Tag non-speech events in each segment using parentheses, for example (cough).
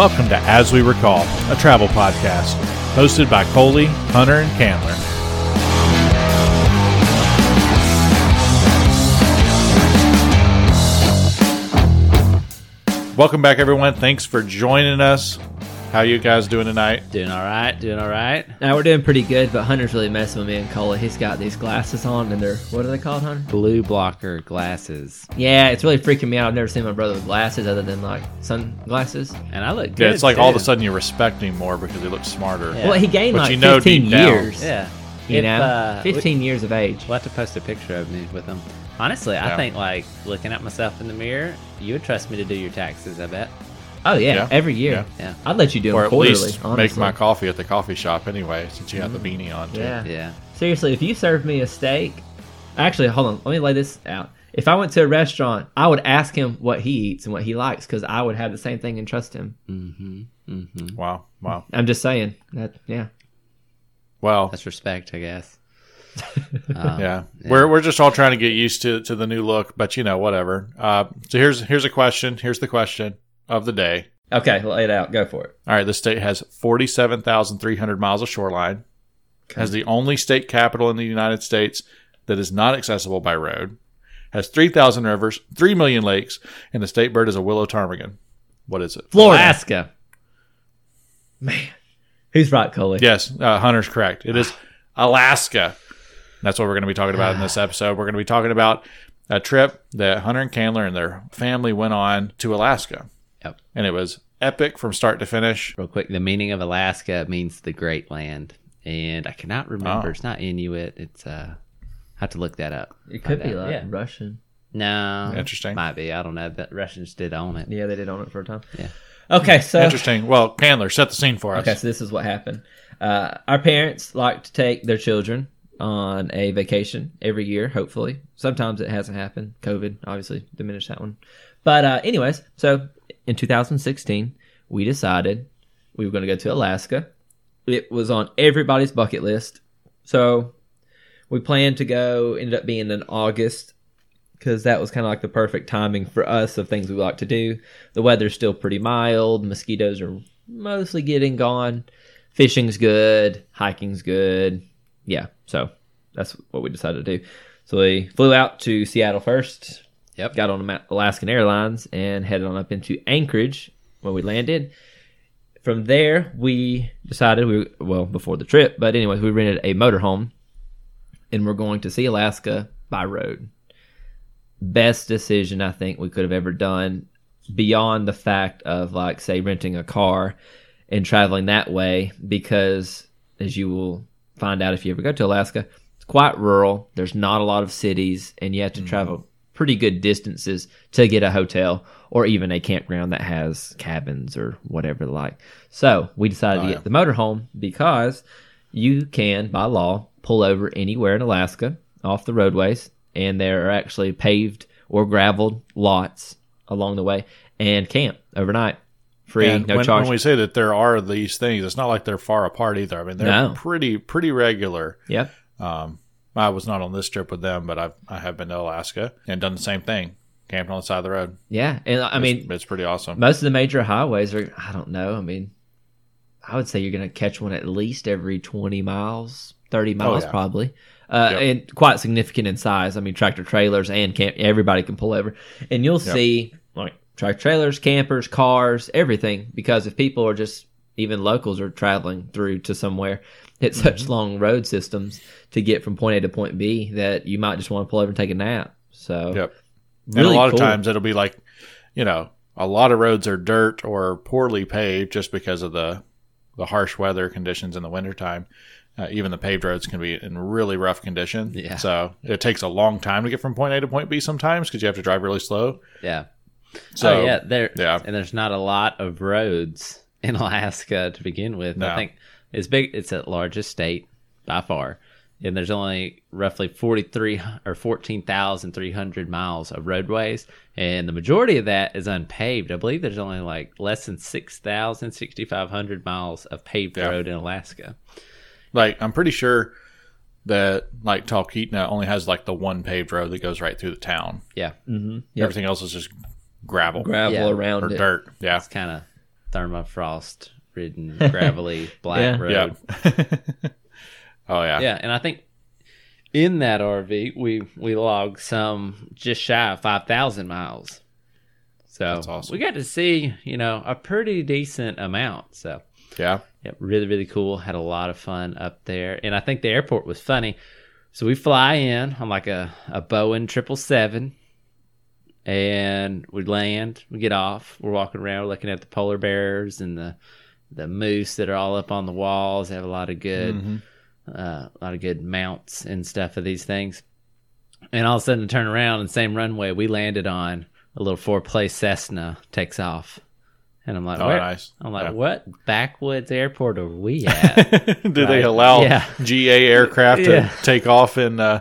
Welcome to As We Recall, a travel podcast hosted by Coley, Hunter, and Candler. Welcome back, everyone. Thanks for joining us. How you guys doing tonight? Doing all right, doing all right. Now we're doing pretty good, but Hunter's really messing with me and Coley. He's got these glasses on, and they're what are they called, Hunter? Blue blocker glasses, Yeah, it's really freaking me out. I've never seen my brother with glasses other than like sunglasses. and I look good. Yeah, it's like all of a sudden you respect him more because he looks smarter. Yeah. Well, he gained But like you know 15 deep down- years. Yeah, you If, know, uh, 15 years of age. We'll have to post a picture of me with him. Honestly, Yeah. I think like looking at myself in the mirror, you would trust me to do your taxes. I bet. Oh yeah, Yeah. every year. Yeah. Yeah, I'd let you do Or them at quarterly. least honestly. make my coffee at the coffee shop anyway, since you have the beanie on. Too. Yeah. yeah. Seriously, if you served me a steak, actually, hold on, let me lay this out. If I went to a restaurant, I would ask him what he eats and what he likes because I would have the same thing and trust him. Mm-hmm. Mm-hmm. Wow. Wow. I'm just saying that. Yeah. Well, That's respect, I guess. (laughs) Um, yeah. We're we're just all trying to get used to to the new look, but you know, whatever. Uh, so here's here's a question. Here's the question of the day. Okay, lay it out. Go for it. All right, the state has 47,300 miles of shoreline. Has the only state capital in the United States that is not accessible by road. Has 3,000 rivers, 3 million lakes, and the state bird is a willow ptarmigan. What is it? Florida. Alaska. Man, who's right, Coley? Yes, uh, Hunter's correct. It is (sighs) Alaska. That's what we're going to be talking about in this (sighs) episode. We're going to be talking about a trip that Hunter and Candler and their family went on to Alaska. Yep. And it was epic from start to finish. Real quick, the meaning of Alaska means the Great Land, and I cannot remember. Oh. It's not Inuit. It's uh, I have to look that up. It could be out. like yeah. Russian. No, Interesting. Might be. I don't know. The Russians did own it. Yeah, they did own it for a time. Yeah. Okay, so Interesting. Well, Candler, set the scene for us. okay, so this is what happened. Uh, our parents like to take their children on a vacation every year. Hopefully, sometimes it hasn't happened. COVID obviously diminished that one. But uh, anyways, so in 2016, we decided we were going to go to Alaska. It was on everybody's bucket list. So we planned to go. Ended up being in August because that was kind of like the perfect timing for us of things we like to do. The weather's still pretty mild. Mosquitoes are mostly getting gone. Fishing's good. Hiking's good. Yeah, so that's what we decided to do. So we flew out to Seattle first. Yep. Got on Alaskan Airlines and headed on up into Anchorage where we landed. From there, we decided we well before the trip, but anyways, we rented a motorhome, and we're going to see Alaska by road best decision I think we could have ever done beyond the fact of like say renting a car and traveling that way because as you will find out if you ever go to Alaska it's quite rural there's not a lot of cities and you have to mm-hmm. travel pretty good distances to get a hotel or even a campground that has cabins or whatever like so we decided Oh, to yeah. get the motorhome because you can by law pull over anywhere in Alaska off the roadways and there are actually paved or graveled lots along the way and camp overnight free And no when, charge when we say that there are these things, it's not like they're far apart either. I mean, they're No. pretty pretty regular. yep Um, I was not on this trip with them, but I've I have been to Alaska and done the same thing, camped on the side of the road. yeah and i mean it's, it's pretty awesome. most of the major highways are i don't know i mean i would say you're going to catch one at least every 20 miles 30 miles Oh, yeah. probably uh, Yep. and quite significant in size i mean tractor trailers and camp everybody can pull over and you'll Yep. see like tractor trailers campers cars everything because if people are just even locals are traveling through to somewhere it's Mm-hmm. such long road systems to get from point a to point b that you might just want to pull over and take a nap so Yep. really and a lot cool. of times it'll be like, you know, a lot of roads are dirt or poorly paved just because of the the harsh weather conditions in the wintertime. Uh, even the paved roads can be in really rough condition. Yeah. So it takes a long time to get from point A to point B sometimes because you have to drive really slow. Yeah. So oh yeah, there. yeah. and there's not a lot of roads in Alaska to begin with. No. I think it's big. It's the largest state by far, and there's only roughly 43 or 14,300 miles of roadways, and the majority of that is unpaved. I believe there's only like less than 6,000, 6,500 miles of paved Yeah. road in Alaska. like I'm pretty sure that like Talkeetna only has like the one paved road that goes right through the town. Yeah, mm-hmm. Yep. Everything else is just gravel gravel Yeah. around or it dirt. Yeah. it's kind of permafrost ridden (laughs) gravelly black Yeah. road. Yeah. (laughs) oh yeah. Yeah, and I think in that RV we we logged some just shy of five thousand miles. So That's awesome. we got to see, you know, a pretty decent amount. So Yeah. yeah, really, really cool. Had a lot of fun up there. And I think the airport was funny. So we fly in on like a, a Boeing triple seven and we land, we get off, we're walking around, we're looking at the polar bears and the the moose that are all up on the walls. They have a lot of good Mhm. uh, a lot of good mounts and stuff of these things. And all of a sudden, turn around and same runway we landed on, a little four place Cessna takes off, and I'm like, Oh, nice. I'm like, Yeah. what backwoods airport are we (laughs) at? Do they allow Yeah. GA aircraft to Yeah. take off in uh,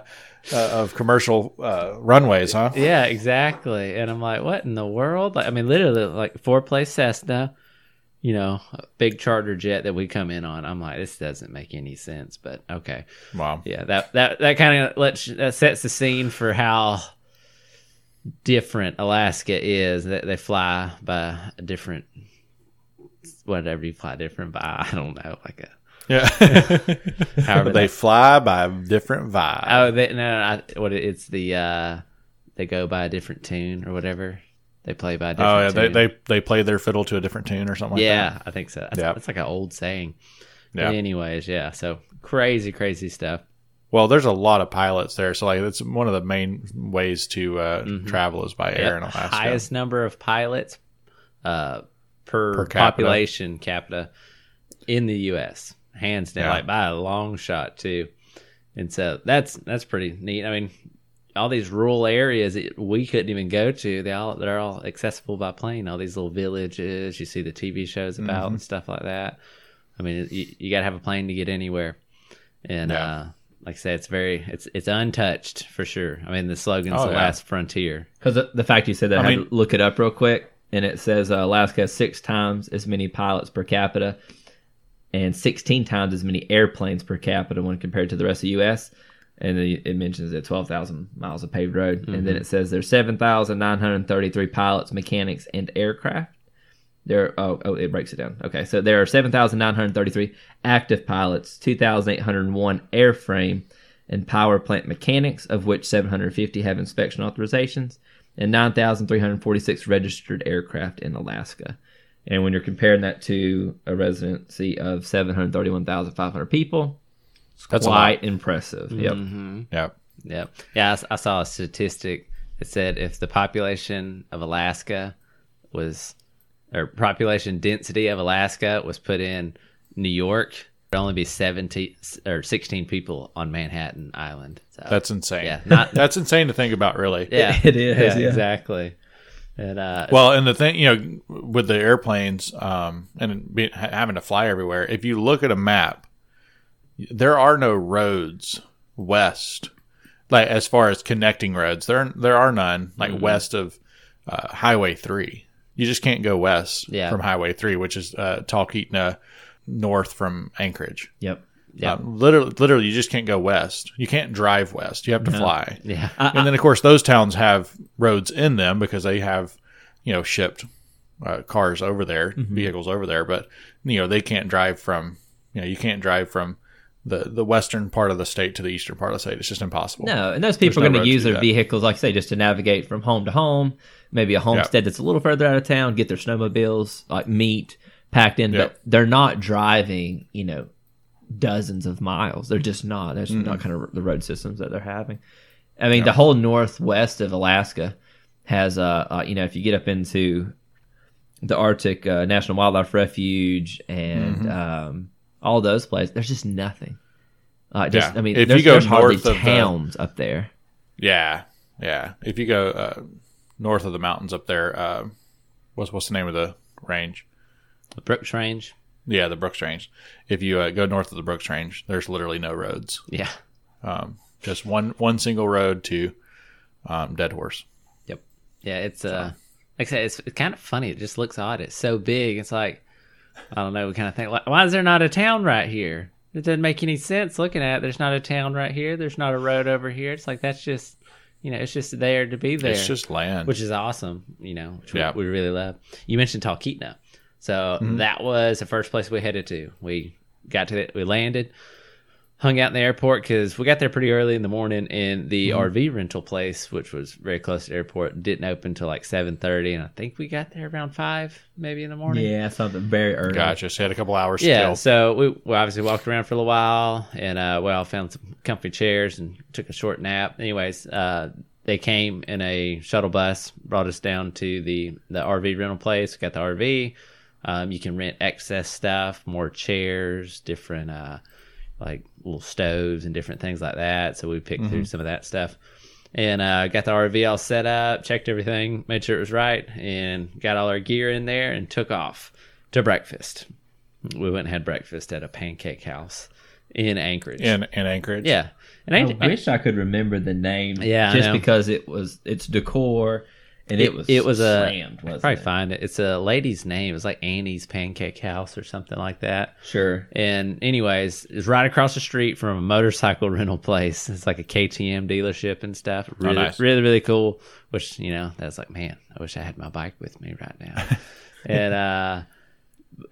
uh, of commercial uh, runways? Huh? yeah, exactly. And I'm like, what in the world? Like, I mean, literally, like four place Cessna, you know, a big charter jet that we come in on. I'm like, this doesn't make any sense, but okay. Wow. yeah that that that kind of lets that sets the scene for how different Alaska is that they fly by a different whatever you fly different by (laughs) I don't know like a Yeah. (laughs) However they that- fly by a different vibe. oh they, no, no I, what it's the uh they go by a different tune or whatever they play by Oh yeah, they, tune. they they play their fiddle to a different tune or something like yeah that. I think so that's, Yeah. that's like an old saying Yeah. but anyways yeah so crazy crazy stuff Well, there's a lot of pilots there, so like it's one of the main ways to uh, Mhm. travel is by air in. Alaska. Highest number of pilots uh, per, Per capita. population capita in the U.S. Hands down, Yeah. like by a long shot too. And so that's that's pretty neat. I mean, all these rural areas that we couldn't even go to, they all they're all accessible by plane. All these little villages you see the TV shows about Mm-hmm. and stuff like that. I mean, you, you got to have a plane to get anywhere. And Yeah. uh, like I said, it's very it's it's untouched for sure. I mean, the slogan's Oh, the yeah. last frontier. Because the, the fact you said that, I, I had to look it up real quick, and it says uh, Alaska has six times as many pilots per capita, and 16 times as many airplanes per capita when compared to the rest of the U.S. And it mentions that 12,000 miles of paved road, and then mm-hmm. it says there's 7,933 pilots, mechanics, and aircraft. There, oh, oh, it breaks it down. Okay, so there are 7,933 active pilots, 2,801 airframe and power plant mechanics, of which 750 have inspection authorizations, and 9,346 registered aircraft in Alaska. And when you're comparing that to a residency of 731,500 people, That's quite impressive. Yep. Mm-hmm. Yeah. Yep. Yeah, I saw a statistic that said if the population of Alaska was, or population density of Alaska was put in New York, there'd only be 17 or 16 people on Manhattan Island. So, That's insane. yeah, not, That's insane to think about, really. yeah, (laughs) It is, yeah, yeah. exactly. And, uh, Well, and the thing, you know, with the airplanes um, and be, having to fly everywhere, if you look at a map, there are no roads west, like as far as connecting roads. There, there are none like Mm-hmm. west of uh, Highway Three. You just can't go west Yeah. from Highway Three, which is uh, Talkeetna north from Anchorage. Yep. Yeah. Uh, literally, literally, you just can't go west. You can't drive west. You have to fly. yeah. (laughs) and then of course those towns have roads in them because they have you know shipped uh, cars over there vehicles over there but you know they can't drive from you know you can't drive from the the western part of the state to the eastern part of the state it's just impossible No, and those people There's are no going to use their that. vehicles, like I say, just to navigate from home to home. Maybe a homestead that's a little further out of town, get their snowmobiles, like meat packed in, Yep. but they're not driving, you know, dozens of miles. They're just not. That's not kind of the road systems that they're having. I mean, the whole northwest of Alaska has, uh, uh, you know, if you get up into the Arctic uh, National Wildlife Refuge and Mm-hmm. um, all those places, there's just nothing. Uh, just, Yeah. I mean, If there's, you go there's hardly north of the- towns up there. yeah yeah if you go uh, north of the mountains up there uh, what's what's the name of the range The Brooks Range. yeah the brooks range if you uh, go north of the brooks range there's literally no roads Yeah. um, just one one single road to um, Deadhorse Yep. Yeah, it's uh like I said, it's, it's kind of funny. It just looks odd. It's so big. It's like I don't know. We kind of think like, why is there not a town right here? It doesn't make any sense looking at it. There's not a town right here. There's not a road over here. It's like that's just you know, it's just there to be there. it's just land which is awesome. You know, which we- Yeah. we, really love. You mentioned Talkeetna. So mm-hmm. that was the first place we headed to. We got to it, we landed, hung out in the airport because we got there pretty early in the morning, and the RV rental place, which was very close to the airport, didn't open till like seven thirty, and I think we got there around five, maybe in the morning. Yeah, something very early. Gotcha. So you had a couple hours Yeah, still. so we, we obviously walked around for a little while, and uh, well, found some comfy chairs and took a short nap. Anyways, uh, they came in a shuttle bus, brought us down to the the RV rental place. Got the RV. Um, you can rent excess stuff, more chairs, different uh, like little stoves and different things like that. So we picked through some of that stuff. And uh, got the RV all set up, checked everything, made sure it was right, and got all our gear in there and took off to breakfast we went and had breakfast at a pancake house in Anchorage. in in Anchorage. Yeah, and I Anch- wish I could remember the name. Yeah, just know. because it was it's decor, and it, It- was it was a- slammed. Wasn't probably it? find it. It's a lady's name. It's like Annie's Pancake House or something like that. Sure. And anyways, it's right across the street from a motorcycle (laughs) rental place. It's like a KTM dealership and stuff. Really, nice. really, really cool. Which you know, that's like, man, I wish I had my bike with me right now. (laughs) and uh,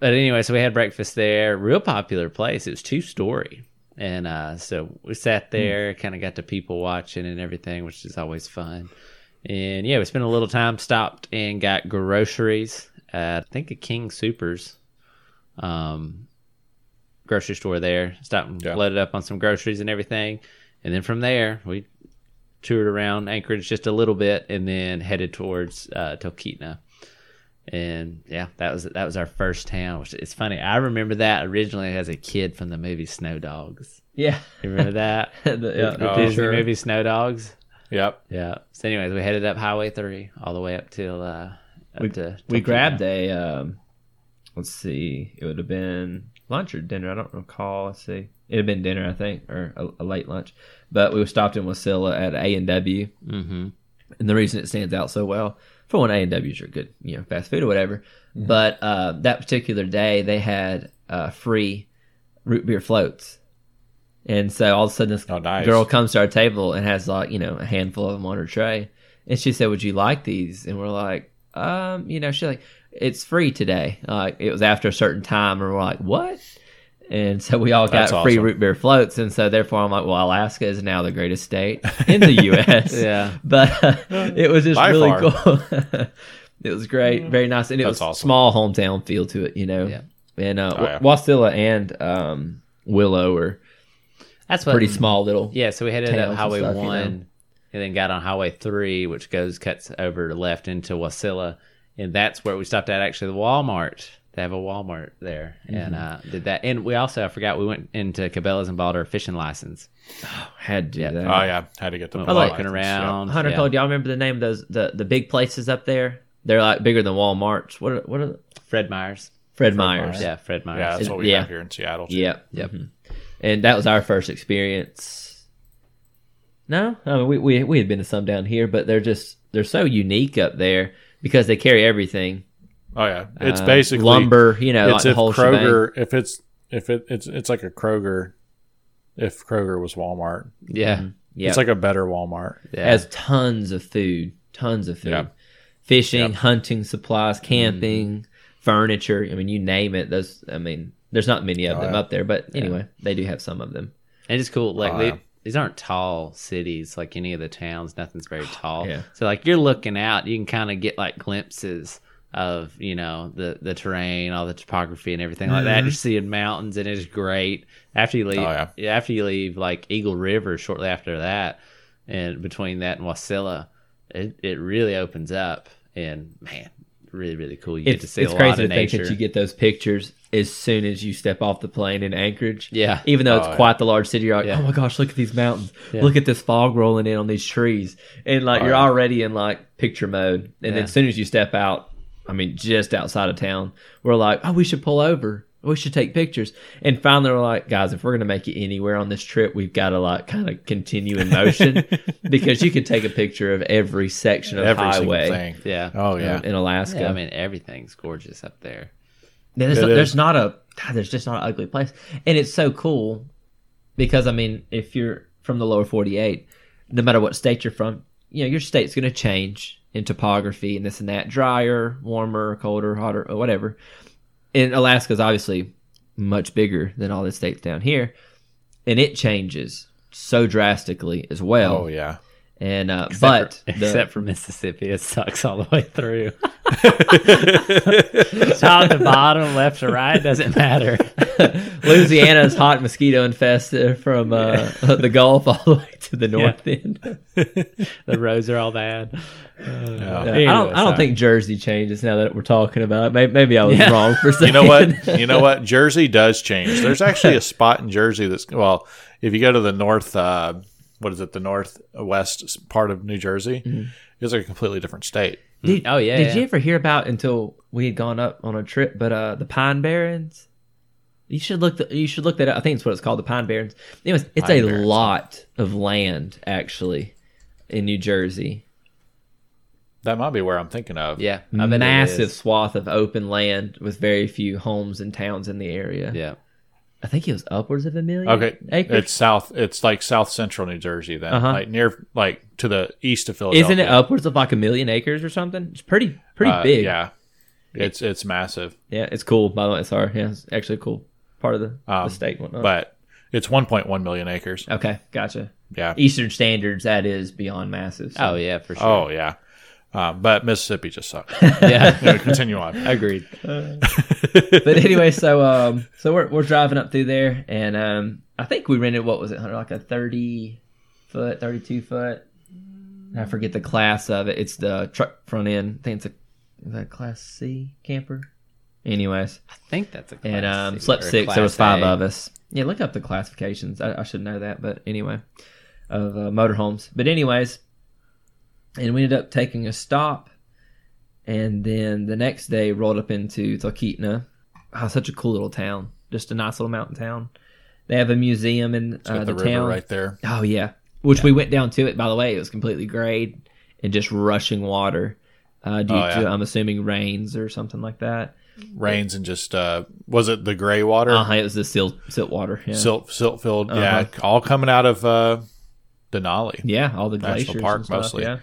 but anyway, so we had breakfast there. Real popular place. It was two story. And uh, so we sat there, kind of got to people watching and everything, which is always fun. And yeah, we spent a little time, stopped and got groceries at I think a King Supers um, grocery store there. Stopped and Yeah. loaded up on some groceries and everything. And then from there, we toured around Anchorage just a little bit and then headed towards uh, Talkeetna. And yeah, that was that was our first town. Which it's funny. I remember that originally as a kid from the movie Snow Dogs. Yeah. You remember that? (laughs) The- yeah, the Oh, Disney sure. movie Snow Dogs. Yep. Yeah. So, anyways, we headed up Highway Three all the way up till uh, up We, to we Talkeetna. grabbed a um, let's see, it would have been lunch or dinner. I don't recall. Let's see, it had been dinner, I think, or a, a late lunch. But we stopped in Wasilla at A and W, Mhm. and the reason it stands out so well for one, A and W's are good, you know, fast food or whatever. But uh, that particular day, they had uh, free root beer floats, and so all of a sudden, this Oh, nice. girl comes to our table and has like you know a handful of them on her tray, and she said, "Would you like these?" And we're like, "Um, you know," she's like, "It's free today." Like it was after a certain time, and we're like, "What?" And so we all got That's free awesome. root beer floats, and so therefore I'm like, "Well, Alaska is now the greatest state (laughs) in the U.S." Yeah. (laughs) but uh, it was just By really far. cool. (laughs) it was great, very nice, and it That's was awesome. small hometown feel to it, you know. Yeah. And uh, Oh, yeah. Wasilla and um, Willow are That's what, pretty small little. Yeah, so we headed up Highway stuff, you One, know. and then got on Highway Three, which goes cuts over left into Wasilla, and that's where we stopped at. Actually, the Walmart. They have a Walmart there, and Mm-hmm. uh, did that. And we also, I forgot, we went into Cabela's and bought our fishing license. (sighs) Had to Yeah. that. Oh yeah. Had to get the Went blood walking license. around. Hunter yeah. Cole, do y'all remember the name of those the, the big places up there? They're like bigger than Walmart's. What are, what are Fred Meyers. Fred, Meyers? Meyers. Yeah, Fred Meyers. Yeah, that's what we yeah. have here in Seattle. too. Yep. Yep. Mhm. And that was our first experience. No, I mean we, we we had been to some down here, but they're just they're so unique up there because they carry everything. Oh yeah. It's Uh, basically lumber, you know, It's the if whole shebang. Kroger. If it's if it it's it's like a Kroger. If Kroger was Walmart, yeah, Yeah, it's like a better Walmart. yeah. has tons of food, tons of food, Yeah. fishing, Yep. hunting supplies, camping, furniture. I mean, you name it. Those, I mean, there's not many of Oh, them yeah. up there, but anyway, they do have some of them. And it's cool. Like Oh, they, yeah. these aren't tall cities like any of the towns. Nothing's very (sighs) tall. Yeah. So like you're looking out, you can kind of get like glimpses of you know the the terrain, all the topography and everything like that. Mm-hmm. You're seeing mountains and it's great. After you leave, Oh, yeah. after you leave like Eagle River, shortly after that, and between that and Wasilla, it it really opens up. And man, really really cool. You get to see it's a crazy lot to of think nature. that you get those pictures as soon as you step off the plane in Anchorage. yeah. Even though it's Oh, yeah. quite the large city, you're like, Yeah. oh my gosh, look at these mountains. Yeah. Look at this fog rolling in on these trees. And like, Oh, you're yeah. already in like picture mode. And Yeah. then as soon as you step out, I mean, just outside of town, we're like, oh, we should pull over. We should take pictures. And finally, we're like, guys, if we're going to make it anywhere on this trip, we've got to like kind of continue in motion (laughs) because you could take a picture of every section of Every highway. Yeah. Oh yeah. uh, in Alaska. Yeah, I mean everything's gorgeous up there. There's, there's not a God, there's just not an ugly place, and it's so cool because I mean, if you're from the lower 48, no matter what state you're from, you know your state's going to change in topography and this and that, drier, warmer, colder, hotter, or whatever. and Alaska's obviously much bigger than all the states down here, and it changes so drastically as well. Oh yeah. And uh, but for, (laughs) the- except for Mississippi, it sucks all the way through. (laughs) Top to bottom, left to right, doesn't matter. (laughs) Louisiana's hot mosquito infested from uh, the Gulf all the way to the north end. The roads are all bad. Yeah. Yeah, Anyway, I don't. I don't think Jersey changes now that we're talking about it. Maybe, maybe I was Yeah. wrong for saying. You know what? You know what? Jersey does change. There's actually a spot in Jersey that's well, if you go to the north, uh, what is it? The northwest part of New Jersey, Mm-hmm. it's like a completely different state. Did, Oh, yeah, Did yeah. you ever hear about until we had gone up on a trip? But uh, the Pine Barrens. You should look. The, you should look that up. I think it's what it's called, the Pine Barrens. Anyways, it's Pine a Barrens, lot of land actually in New Jersey. That might be where I'm thinking of. Yeah, I bet Massive swath of open land with very few homes and towns in the area. Yeah, I think it was upwards of a million. Okay, acres. it's south. It's like south central New Jersey, then, Uh-huh. like near, like to the east of Philadelphia. Isn't it upwards of like a million acres or something? It's pretty pretty Uh, big. Yeah, it's it's massive, Yeah, it's cool. By the way, sorry. Yeah, it's actually a cool part of the, Um, the state. Whatnot. but it's 1.1 million acres. okay, gotcha. Yeah. Eastern standards, that is beyond massive. so- Oh yeah, for sure. Oh yeah, um, but Mississippi just sucked. (laughs) yeah, Anyway, continue on. agreed. (laughs) but anyway, so um, so we're we're driving up through there, and um, I think we rented what was it, Hunter? Like a thirty foot, thirty two foot. I forget the class of it. It's the truck front end. I think it's a is that a class C camper. Anyways, I think that's a class and um, C slept or six. There was five A. of us. Yeah, look up the classifications. I, I should know that, but anyway, of uh, motorhomes. But anyways, and we ended up taking a stop, and then the next day rolled up into Talkeetna. Oh, such a cool little town. Just a nice little mountain town. They have a museum in uh, the, the, river town. right there. Oh yeah, which we went down to it. By the way, it was completely grayed and just rushing water uh, due Oh, yeah. to I'm assuming rains or something like that. Rains and just uh, was it the gray water? Uh-huh, it was the silt silt water. Yeah. silt silt filled. Uh-huh. Yeah, all coming out of uh, Denali. Yeah, all the National glaciers park and stuff, mostly. Yeah,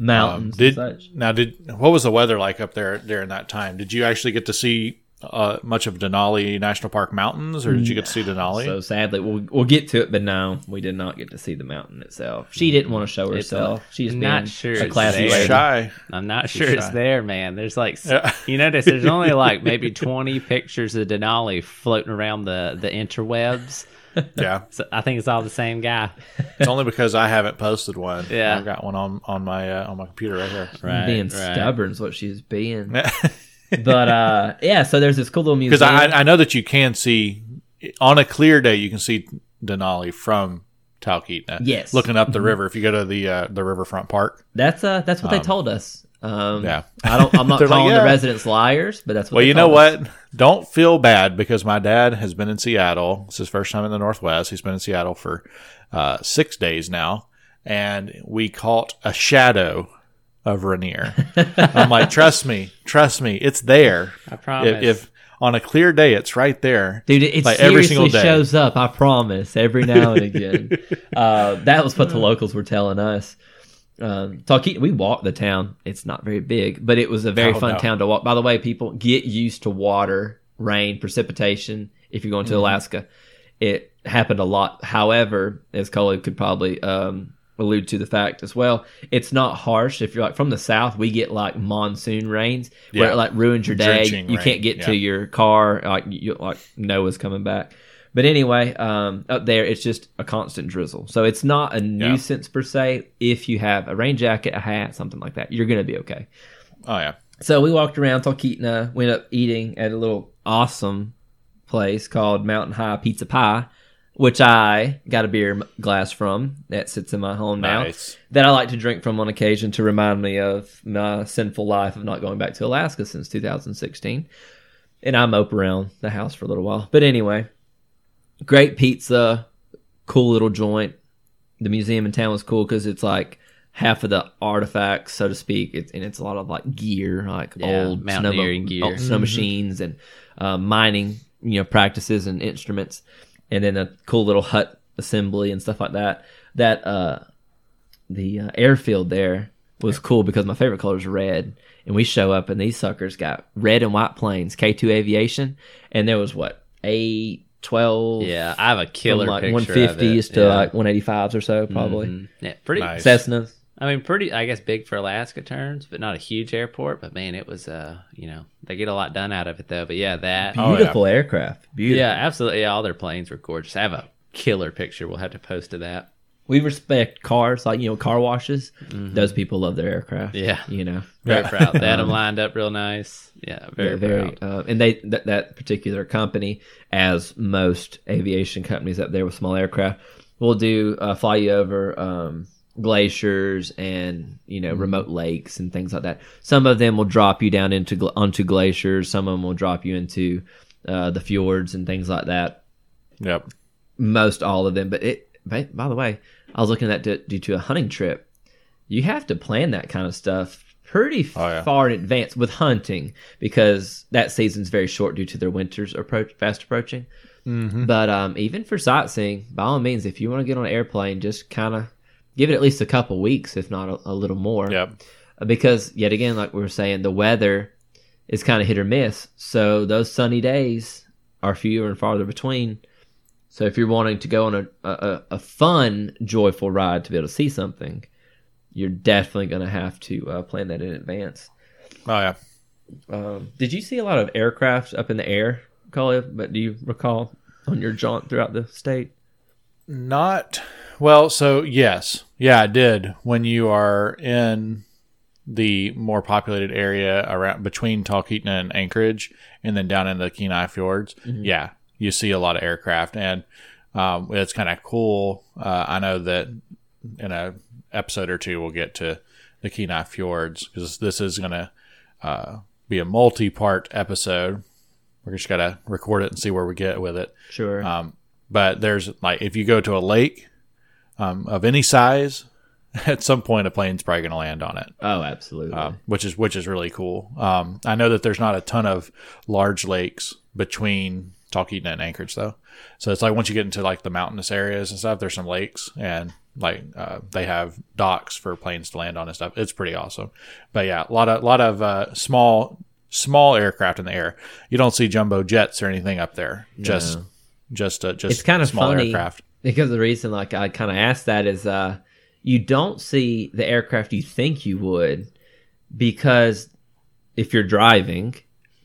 Um, mountains did and such. now did what was the weather like up there during that time? Did you actually get to see uh, much of Denali National Park mountains, or did you get to see Denali? So sadly, we'll we'll get to it, but no, we did not get to see the mountain itself. She didn't want to show It's herself. She's not sure a classy. She's lady. shy. I'm not She's sure it's there, man. There's like Yeah. you notice there's only like maybe (laughs) 20 pictures of Denali floating around the the interwebs. (laughs) Yeah, So I think it's all the same guy. it's only because I haven't posted one. Yeah. I've got one on on my uh, on my computer right here. Right, being right. stubborn is what she's being. (laughs) but uh, yeah, so there's this cool little museum. Because I I know that you can see on a clear day you can see Denali from Talkeetna. Yes. looking up the river. If you go to the uh, the riverfront park. that's uh, that's what they told us. Um, yeah. I don't. I'm (laughs) not They're like, calling yeah. the residents liars, but that's what. Well, you know us. what? Don't feel bad because my dad has been in Seattle. It's his first time in the Northwest. He's been in Seattle for uh, six days now, and we caught a shadow of Rainier. (laughs) I'm like, trust me, trust me, it's there. I promise. If, if on a clear day, it's right there. Dude, it Like, seriously every single day. shows up. I promise. Every now and again. (laughs) uh, that was what the locals were telling us. Um, Talkeetna, we walked the town. It's not very big, but it was a very Oh, fun no. town to walk. By the way, people get used to water, rain, precipitation. If you're going Mm-hmm. to Alaska, it happened a lot. However, as Coley could probably um, allude to the fact as well, it's not harsh. If you're like from the south, we get like monsoon rains where it like ruins your day. Drenching you rain, can't get to your car. Like you, like Noah's coming back. But anyway, um, up there it's just a constant drizzle, so it's not a nuisance per se. If you have a rain jacket, a hat, something like that, you're gonna be okay. Oh yeah, So we walked around Talkeetna, went up eating at a little awesome place called Mountain High Pizza Pie, which I got a beer glass from that sits in my home now. That I like to drink from on occasion to remind me of my sinful life of not going back to Alaska since 2016. And I mope around the house for a little while. But anyway, great pizza, cool little joint. The museum in town was cool because it's like half of the artifacts, so to speak, it's, and it's a lot of like gear, like Yeah, old snow, mountaineering gear. old snow machines and uh, mining, you know, practices and instruments, and then a cool little hut assembly and stuff like that. That uh, the uh, airfield there was cool because my favorite color is red, and we show up, and these suckers got red and white planes, K two Aviation, and there was what eight, twelve, Yeah, I have a killer from like picture one of it. fifties to Yeah. like one eighty fives or so, probably Mhm. Yeah, pretty. Nice. Cessnas. I mean, pretty. I guess big for Alaska terms, but not a huge airport. But man, it was. Uh, you know, they get a lot done out of it though. But yeah, that. Oh, yeah. Beautiful aircraft. Beautiful. yeah, absolutely. Yeah, all their planes were gorgeous. I have a killer picture. We'll have to post to that. We respect cars, like you know, car washes. Those people love their aircraft. Yeah. you know, Very proud. They had (laughs) them lined up real nice. Yeah, very, very, proud. uh, and they that, that particular company, as most aviation companies up there with small aircraft, will do uh, fly you over um, glaciers and you know remote lakes and things like that. Some of them will drop you down into gl- onto glaciers. Some of them will drop you into uh, the fjords and things like that. Yep. Most all of them, but it. By, by the way, I was looking at that due to a hunting trip. You have to plan that kind of stuff pretty Oh, yeah. far in advance with hunting because that season's very short due to their winters approach fast approaching. Mm-hmm. But um, even for sightseeing, by all means, if you want to get on an airplane, just kind of give it at least a couple weeks, if not a, a little more. Yep. Uh, Because yet again, like we were saying, the weather is kind of hit or miss. So those sunny days are fewer and farther between. So if you're wanting to go on a, a, a fun, joyful ride to be able to see something, you're definitely going to have to uh, plan that in advance. Oh yeah. Um, did you see a lot of aircraft up in the air, Coley? But do you recall on your jaunt throughout the state? Not well. So yes, yeah, I did. When you are in the more populated area around between Talkeetna and Anchorage, and then down in the Kenai fjords, yeah, you see a lot of aircraft, and um, it's kind of cool. Uh, I know that in a episode or two we'll get to the Kenai fjords because this is going to uh, be a multi-part episode. We're just gotta record it and see where we get with it. Sure. Um, but there's like if you go to a lake um, of any size, (laughs) at some point a plane's probably going to land on it, oh, absolutely. um, which is which is really cool. Um, I know that there's not a ton of large lakes between Talkeetna and Anchorage though, so it's like once you get into like the mountainous areas and stuff, there's some lakes and like uh, they have docks for planes to land on and stuff. It's pretty awesome. But yeah, a lot of lot of uh, small small aircraft in the air. You don't see jumbo jets or anything up there. Just just uh, just it's kind of small funny aircraft. because the reason like I kind of asked that is uh you don't see the aircraft you think you would because if you're driving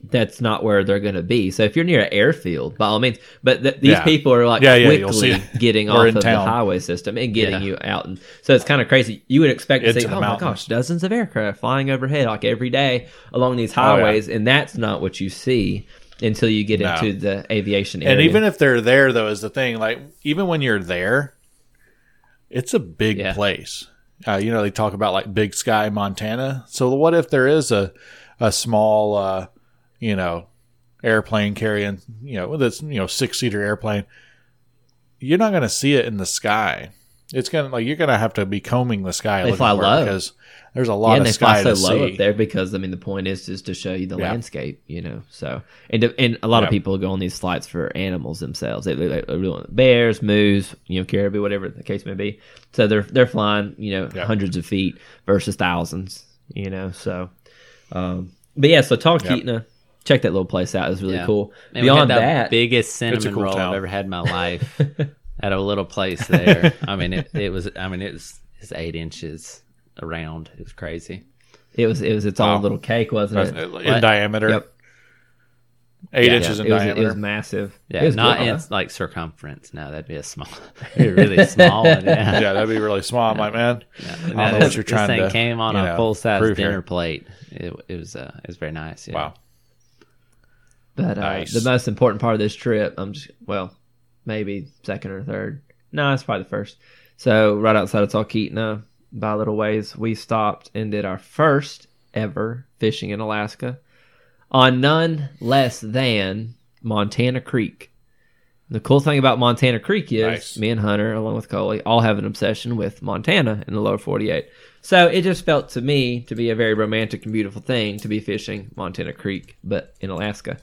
that's not where they're going to be. So if you're near an airfield, by all means, but th- these Yeah. people are like Yeah, yeah, quickly (laughs) getting (laughs) off of the highway system and getting you out. And so it's kind of crazy. You would expect to see, oh my gosh, dozens of aircraft flying overhead like every day along these Oh, highways, and that's not what you see until you get No. into the aviation area. And even if they're there, though, is the thing. Like even when you're there, it's a big place. Uh, you know, they talk about like Big Sky, Montana. So what if there is a a small, uh, you know, airplane carrying, you know, that's you know six seater airplane? You're not going to see it in the sky. It's gonna like you're gonna have to be combing the sky. They fly low. because there's a lot yeah, of and they sky fly so to low see. up there because I mean the point is just to show you the Yeah. landscape, you know. So and and a lot Yeah. of people go on these flights for animals themselves. They, they, they want bears, moose, you know, caribou, whatever the case may be. So they're they're flying, you know, Yeah. hundreds of feet versus thousands, you know. So, um, but yeah, so Talkeetna, check that little place out. It was really Yeah. cool. Man, we Beyond had the that, biggest cinnamon cool roll town. I've ever had in my life (laughs) at a little place there. I mean, it, it was. I mean, it was, it's eight inches around. It was crazy. it was it was its own Wow. little cake, wasn't it? in But- diameter, Yep. eight Yeah, inches in it was, diameter. It was massive. Yeah, it was not good. in like circumference. No, that'd be a small, (laughs) (laughs) a really small one. Yeah. yeah, that'd be really small. I'm like, man, Yeah. I don't know what you're this thing to, came on you a full size prove dinner here. plate. It, it was uh, it was very nice. Yeah. Wow. But uh, Nice. the most important part of this trip, I'm just well, maybe second or third. No, it's probably the first. So right outside of Talkeetna, by a little ways, we stopped and did our first ever fishing in Alaska on none less than Montana Creek. The cool thing about Montana Creek is Nice. me and Hunter, along with Coley, all have an obsession with Montana in the lower 48. So it just felt to me to be a very romantic and beautiful thing to be fishing Montana Creek, but in Alaska.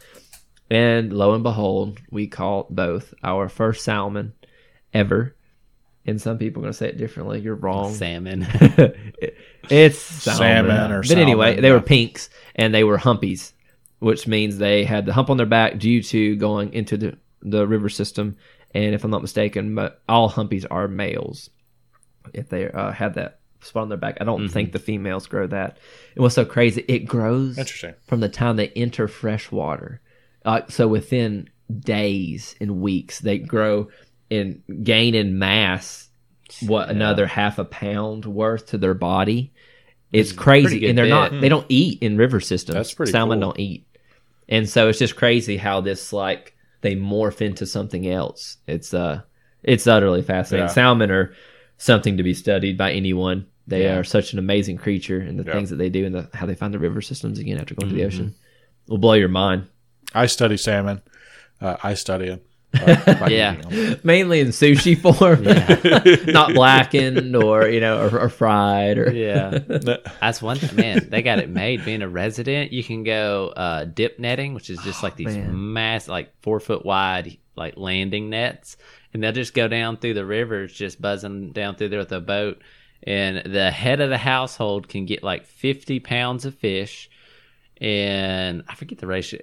And lo and behold, we caught both our first salmon ever. and some people are going to say it differently. You're wrong. Salmon. (laughs) it's salmon, Salmon or But anyway, they yeah. were pinks and they were humpies, which means they had the hump on their back due to going into the the river system. And if I'm not mistaken, all humpies are males. If they uh, have that spot on their back, I don't Mm-hmm. think the females grow that. It was so crazy. It grows Interesting. from the time they enter fresh water. Uh, so within days and weeks, they grow and gain in mass what another half a pound worth to their body. It's crazy, and they're not. bit. They don't eat in river systems. That's pretty Salmon cool. don't eat, and so it's just crazy how this like they morph into something else. It's uh, it's utterly fascinating. Yeah. Salmon are something to be studied by anyone. They Yeah. are such an amazing creature, and the Yeah. things that they do, and the, how they find the river systems again after going to Mm-hmm. the ocean, will blow your mind. I study salmon. Uh, I study it. Uh, (laughs) Yeah. them. Mainly in sushi (laughs) form, (laughs) not blackened or you know or, or fried or yeah. That's one thing, man. They got it made. Being a resident, you can go uh, dip netting, which is just like these man. mass, like four foot wide, like landing nets, and they'll just go down through the rivers, just buzzing down through there with a boat. And the head of the household can get like fifty pounds of fish, and I forget the ratio.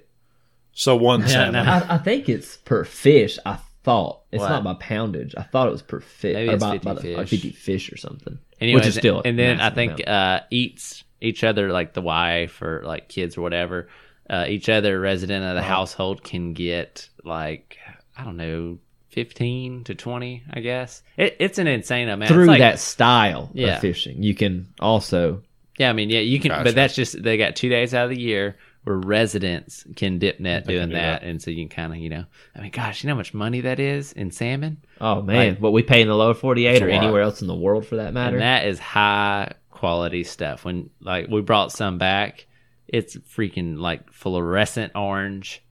So one Yeah, salmon. no. I, I think it's per fish. I thought it's What? not by poundage. I thought it was per fish. Maybe or it's by, 50 by the, like fish. 50 fish or something. Anyways, which is still a and then I massive think amount. uh, eats each other like the wife or like kids or whatever. Uh, each other resident of the household can get like I don't know, fifteen to twenty. I guess it, it's an insane amount It's through like- that style Yeah. of fishing, you can also Yeah, I mean, yeah, you can, Gotcha. but that's just they got two days out of the year where residents can dip net doing do that, that. and so you can kind of you know, I mean, gosh, you know how much money that is in salmon. oh man, Like- what we pay in the lower 48 or anywhere else in the world for that matter. And that is high quality stuff. When like we brought some back, it's freaking like fluorescent orange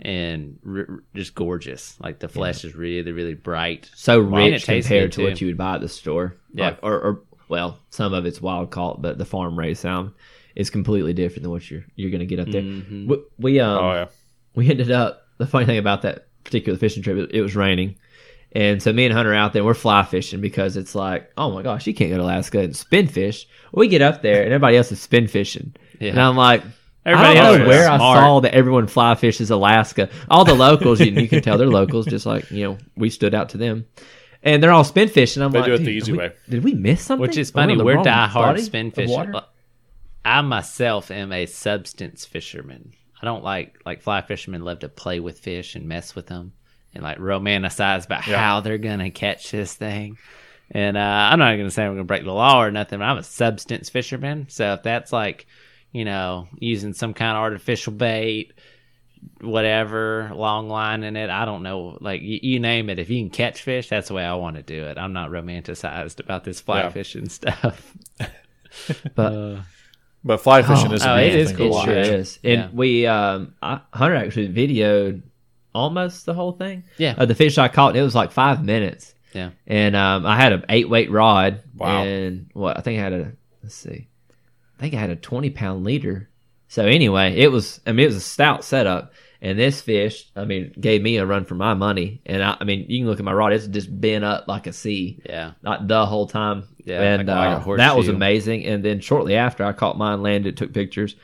and r- just gorgeous. Like the flesh is really really bright. so rich compared to what you would buy at the store. Yeah. Like, or, or well, some of it's wild caught, but the farm raised salmon is completely different than what you're you're going to get up there. Mhm. We, we um oh yeah. we ended up the funny thing about that particular fishing trip it, it was raining and so me and hunter out there we're fly fishing because it's like oh my gosh you can't go to alaska and spin fish we get up there and everybody else is spin fishing Yeah. and i'm like Everybody I else don't know where I saw that everyone fly fishes Alaska. All the locals, you, you can tell they're locals, just like you know we stood out to them, and they're all spin fishing. I'm They like, do it the easy we- way." Did we miss something? Which is funny. We're wrong diehard spin water? I myself am a substance fisherman. I don't like like fly fishermen love to play with fish and mess with them and like romanticize about Yeah. how they're gonna catch this thing. And uh, I'm not gonna say I'm gonna break the law or nothing. But I'm a substance fisherman, so if that's like, you know, using some kind of artificial bait, whatever, long line in it, I don't know. Like you, you name it, if you can catch fish, that's the way I want to do it. I'm not romanticized about this fly Yeah. fishing (laughs) stuff. But Uh, But fly fishing is oh, a it beautiful is cool. to It sure Yeah. is. And Yeah. we, um, I, Hunter actually videoed almost the whole thing. Yeah. Of the fish I caught, it was like five minutes. Yeah. And um, I had an eight weight rod. Wow. And what I think I had a let's see, I think I had a twenty pound leader. So anyway, it was. I mean, it was a stout setup. And this fish, I mean, gave me a run for my money. And I, I mean, you can look at my rod; it's just bent up like a C Yeah. not the whole time. Yeah, and like- a uh, that was amazing. And then shortly after, I caught mine, landed, took pictures.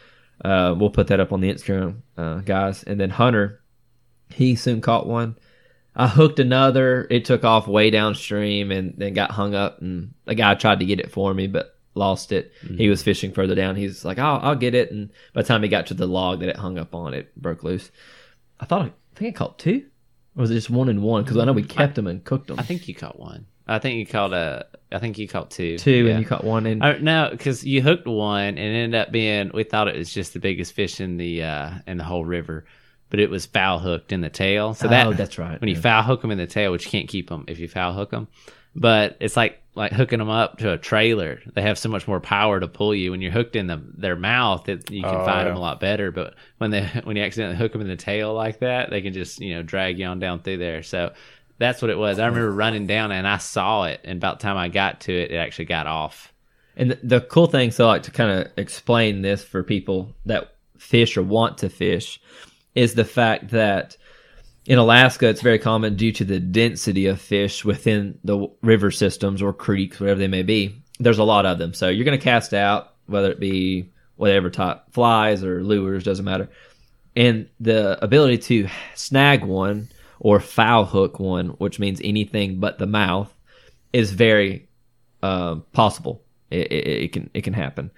Uh, we'll put that up on the Instagram, uh, guys. And then Hunter, he soon caught one. I hooked another. It took off way downstream and then got hung up. And the guy tried to get it for me, but lost it. He was fishing further down. He's like, "I'll, I'll get it." And by the time he got to the log that it hung up on, it broke loose. I thought I think I caught two. Or was it just one and one? Because I know we kept them and cooked them. I think you caught one. I think you caught a. I think you caught two. two, Yeah. and you caught one. And Uh, no, because you hooked one and it ended up being. We thought it was just the biggest fish in the uh, in the whole river, but it was foul hooked in the tail. So that oh, that's right. when you foul hook them in the tail, which you can't keep them if you foul hook them. But it's like like hooking them up to a trailer. They have so much more power to pull you when you're hooked in the, their mouth. That you can Oh, find yeah. them a lot better. But when they (laughs) when you accidentally hook them in the tail like that, they can just you know drag you on down through there. So that's what it was. I remember running down and I saw it, and about the time I got to it, it actually got off. And the, the cool thing, so like to kind of explain this for people that fish or want to fish, is the fact that in Alaska, it's very common due to the density of fish within the river systems or creeks, whatever they may be. There's a lot of them. So you're going to cast out, whether it be whatever type flies or lures, doesn't matter. And the ability to snag one or foul hook one, which means anything but the mouth, is very uh, possible. It, it, it can it can happen.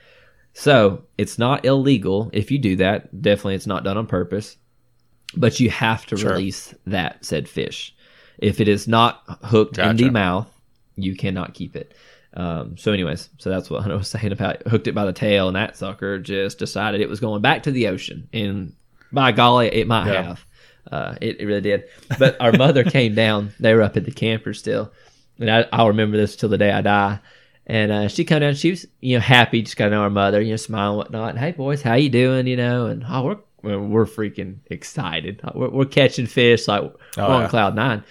So it's not illegal if you do that. Definitely, it's not done on purpose. But you have to Sure. release that said fish. If it is not hooked in the mouth, you cannot keep it. Um, so, anyways, so that's what (laughs) I was saying about hooked it by the tail, and that sucker just decided it was going back to the ocean. And by golly, it might Yeah. have. Uh, it, it really did. But our (laughs) mother came down. They were up at the camper still, and I, I'll remember this till the day I die. And uh, she come down. She was, you know, happy. Just got to know our mother. You know, smiling, and whatnot. Hey, boys, how you doing? You know, and oh, we're we're, we're freaking excited. We're, we're catching fish like Oh, on yeah. cloud nine.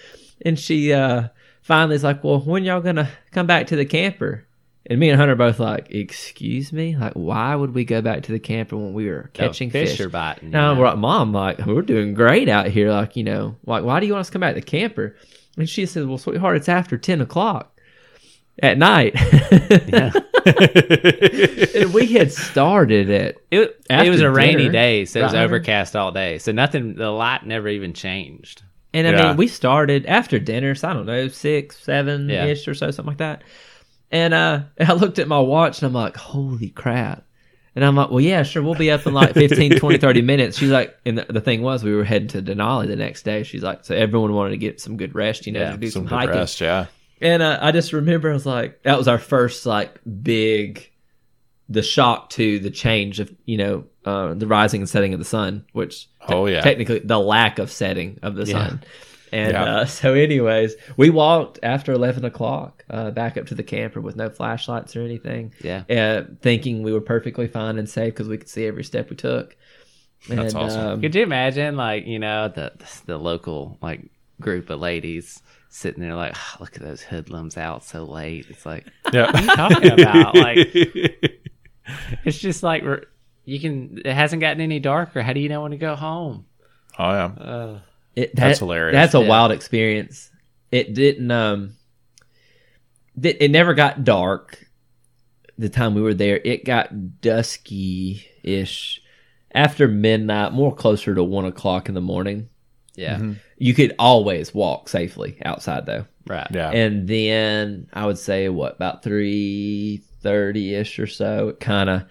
And she uh, finally is like, "Well, when y'all gonna come back to the camper?" And me and Hunter both like, "Excuse me, like, why would we go back to the camper when we were catching Oh, fish fish?" are biting. No, know? we're like, Mom, like, we're doing great out here. Like, you know, like, why do you want us to come back to the camper? And she says, Well, sweetheart, it's after 10 o'clock at night. And (laughs) we had started at, It, it After was a rainy day, so it was right. overcast all day. So nothing, the light never even changed. and I Yeah. mean, we started after dinner, so I don't know, six, seven ish or so, something like that. And uh, (laughs) I looked at my watch and I'm like, Holy crap. And I'm like, well, yeah, sure. We'll be up in like 15, 20, 30 minutes. She's like, and the, the thing was, we were heading to Denali the next day. She's like, so everyone wanted to get some good rest, you know, Yeah, to do some, Some good hiking. rest, yeah. And uh, I just remember I was like, that was our first like big, the shock to the change of you know uh, the rising and setting of the sun, which te- Oh, yeah. technically the lack of setting of the Yeah. sun. And Yeah. uh, (laughs) so, anyways, we walked after eleven o'clock uh, back up to the camper with no flashlights or anything, Yeah. uh, thinking we were perfectly fine and safe because we could see every step we took. That's And, awesome. um, Could you imagine, like, you know, the the local like group of ladies sitting there, like, "Ah, look at those hoodlums out so late. It's like, (laughs) Yeah. what are you talking (laughs) about? Like, it's just like we're, you can. It hasn't gotten any darker. How do you know when to go home? oh yeah. Uh, It, That's hilarious. That's a Yeah. wild experience. It didn't. Um, di- it never got dark. The time we were there, it got dusky ish after midnight, more closer to one o'clock in the morning. Yeah. Mhm. You could always walk safely outside though, Right. Yeah. and then I would say what about three thirty ish or so, it kind of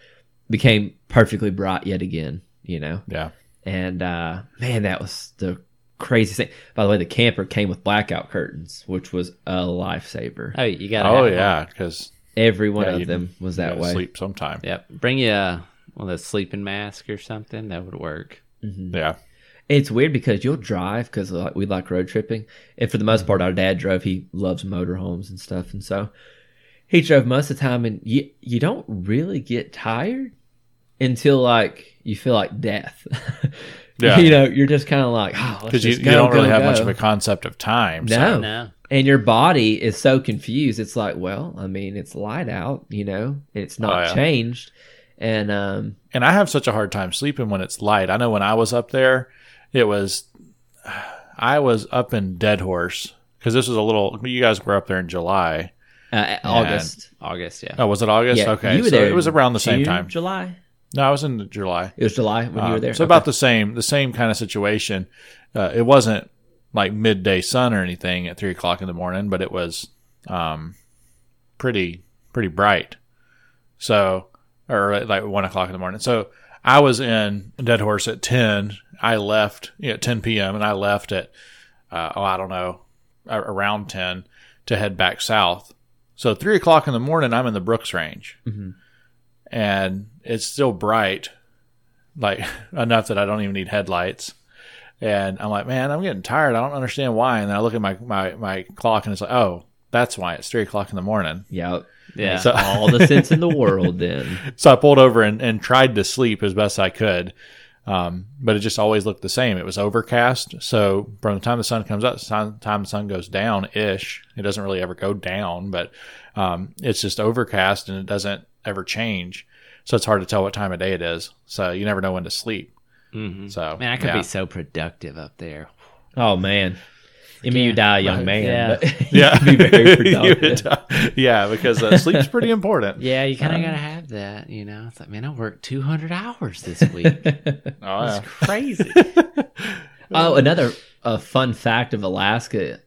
became perfectly bright yet again. You know, yeah. and uh, man, that was the craziest thing. By the way, the camper came with blackout curtains, which was a lifesaver. Oh, you got. Oh yeah, because Every one Yeah, of them was that way. sleep sometime. Yep. Bring you a, one of those sleeping mask or something. That would work. Mhm. Yeah. It's weird because you'll drive because like, we like road tripping, and for the most part, our dad drove. He loves motorhomes and stuff, and so he drove most of the time. And you you don't really get tired until like you feel like death. (laughs) Yeah. you know, you're just kind of like, oh, Because you, you don't really go, have much of a concept of time. so- No. No. and your body is so confused. It's like, well, I mean, it's light out, you know, it's not Oh, yeah. changed, and um, and I have such a hard time sleeping when it's light. I know when I was up there, it was I was up in Deadhorse because this was a little. You guys were up there in July. uh, August. August. Yeah. Oh, was it August? Yeah, okay, you were so there it was around the same June, time. July. No, I was in July. It was July when you were Um, there. So about the same, the same kind of situation. Uh, it wasn't like midday sun or anything at three o'clock in the morning, but it was um, pretty pretty bright. So, or like one o'clock in the morning. So I was in Deadhorse at ten. I left you know, at ten p.m. and I left at uh, oh I don't know around ten to head back south. So three o'clock in the morning, I'm in the Brooks Range, Mhm. and it's still bright, like (laughs) enough that I don't even need headlights. And I'm like, man, I'm getting tired. I don't understand why. And then I look at my my, my clock, and it's like, oh, that's why it's three o'clock in the morning. yeah, Yeah. So all the sense in the world. Then (laughs) so I pulled over and, and tried to sleep as best I could. Um, but it just always looked the same. It was overcast. So from the time the sun comes up, to the time the sun goes down ish, it doesn't really ever go down, but um, it's just overcast and it doesn't ever change. So it's hard to tell what time of day it is. So you never know when to sleep. hmm So Man, I could yeah. be so productive up there. Oh man, I mean, you die a young man, Yeah. but (laughs) Yeah, be very (laughs) You productive. would die. yeah, because uh, sleep's pretty (laughs) important. Yeah, you kind of gotta have that. You know, it's like, man, I worked 200 hours this week. Oh, It's yeah. crazy. Oh, another uh, fun fact of Alaska: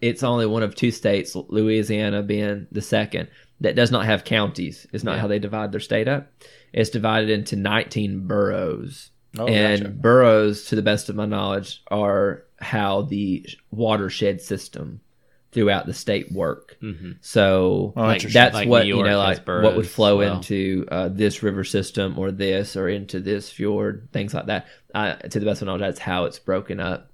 it's only one of two states, Louisiana being the second, that does not have counties. It's not Yeah. how they divide their state up. It's divided into 19 boroughs, Oh, and gotcha. boroughs, to the best of my knowledge, are how the watershed system throughout the state work. hmm So Oh, like, that's Like what New you know, like boroughs what would flow well. into uh, this river system or this or into this fjord, things like that. Uh, to the best of my knowledge, that's how it's broken up,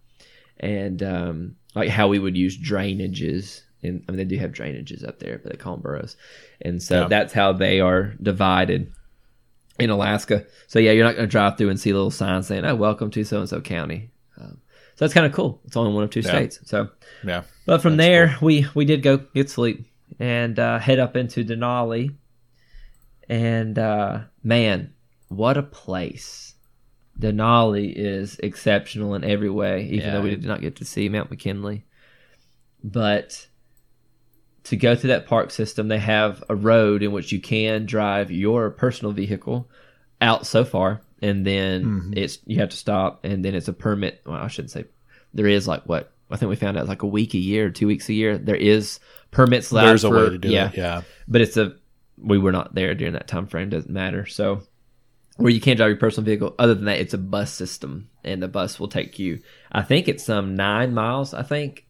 and um, like how we would use drainages. And I mean, they do have drainages up there, but they call them boroughs, and so Yeah. that's how they are divided in Alaska. So yeah, you're not going to drive through and see little signs saying, "Oh, welcome to so and so county." Um, so that's kind of cool. It's only one of two Yeah. states. So yeah. but from That's there, we we did go get sleep and uh, head up into Denali. And uh, man, what a place! Denali is exceptional in every way, even Yeah. though we did not get to see Mount McKinley. But to go through that park system, they have a road in which you can drive your personal vehicle out so far, and then Mhm. it's you have to stop, and then it's a permit. Well, I shouldn't say there is like what I think we found out like a week a year, two weeks a year. There is permits allowed. There's a way to do yeah, it. Yeah. but it's a we were not there during that time frame. Doesn't matter. So where you can't drive your personal vehicle. Other than that, it's a bus system, and the bus will take you. I think it's some nine miles. I think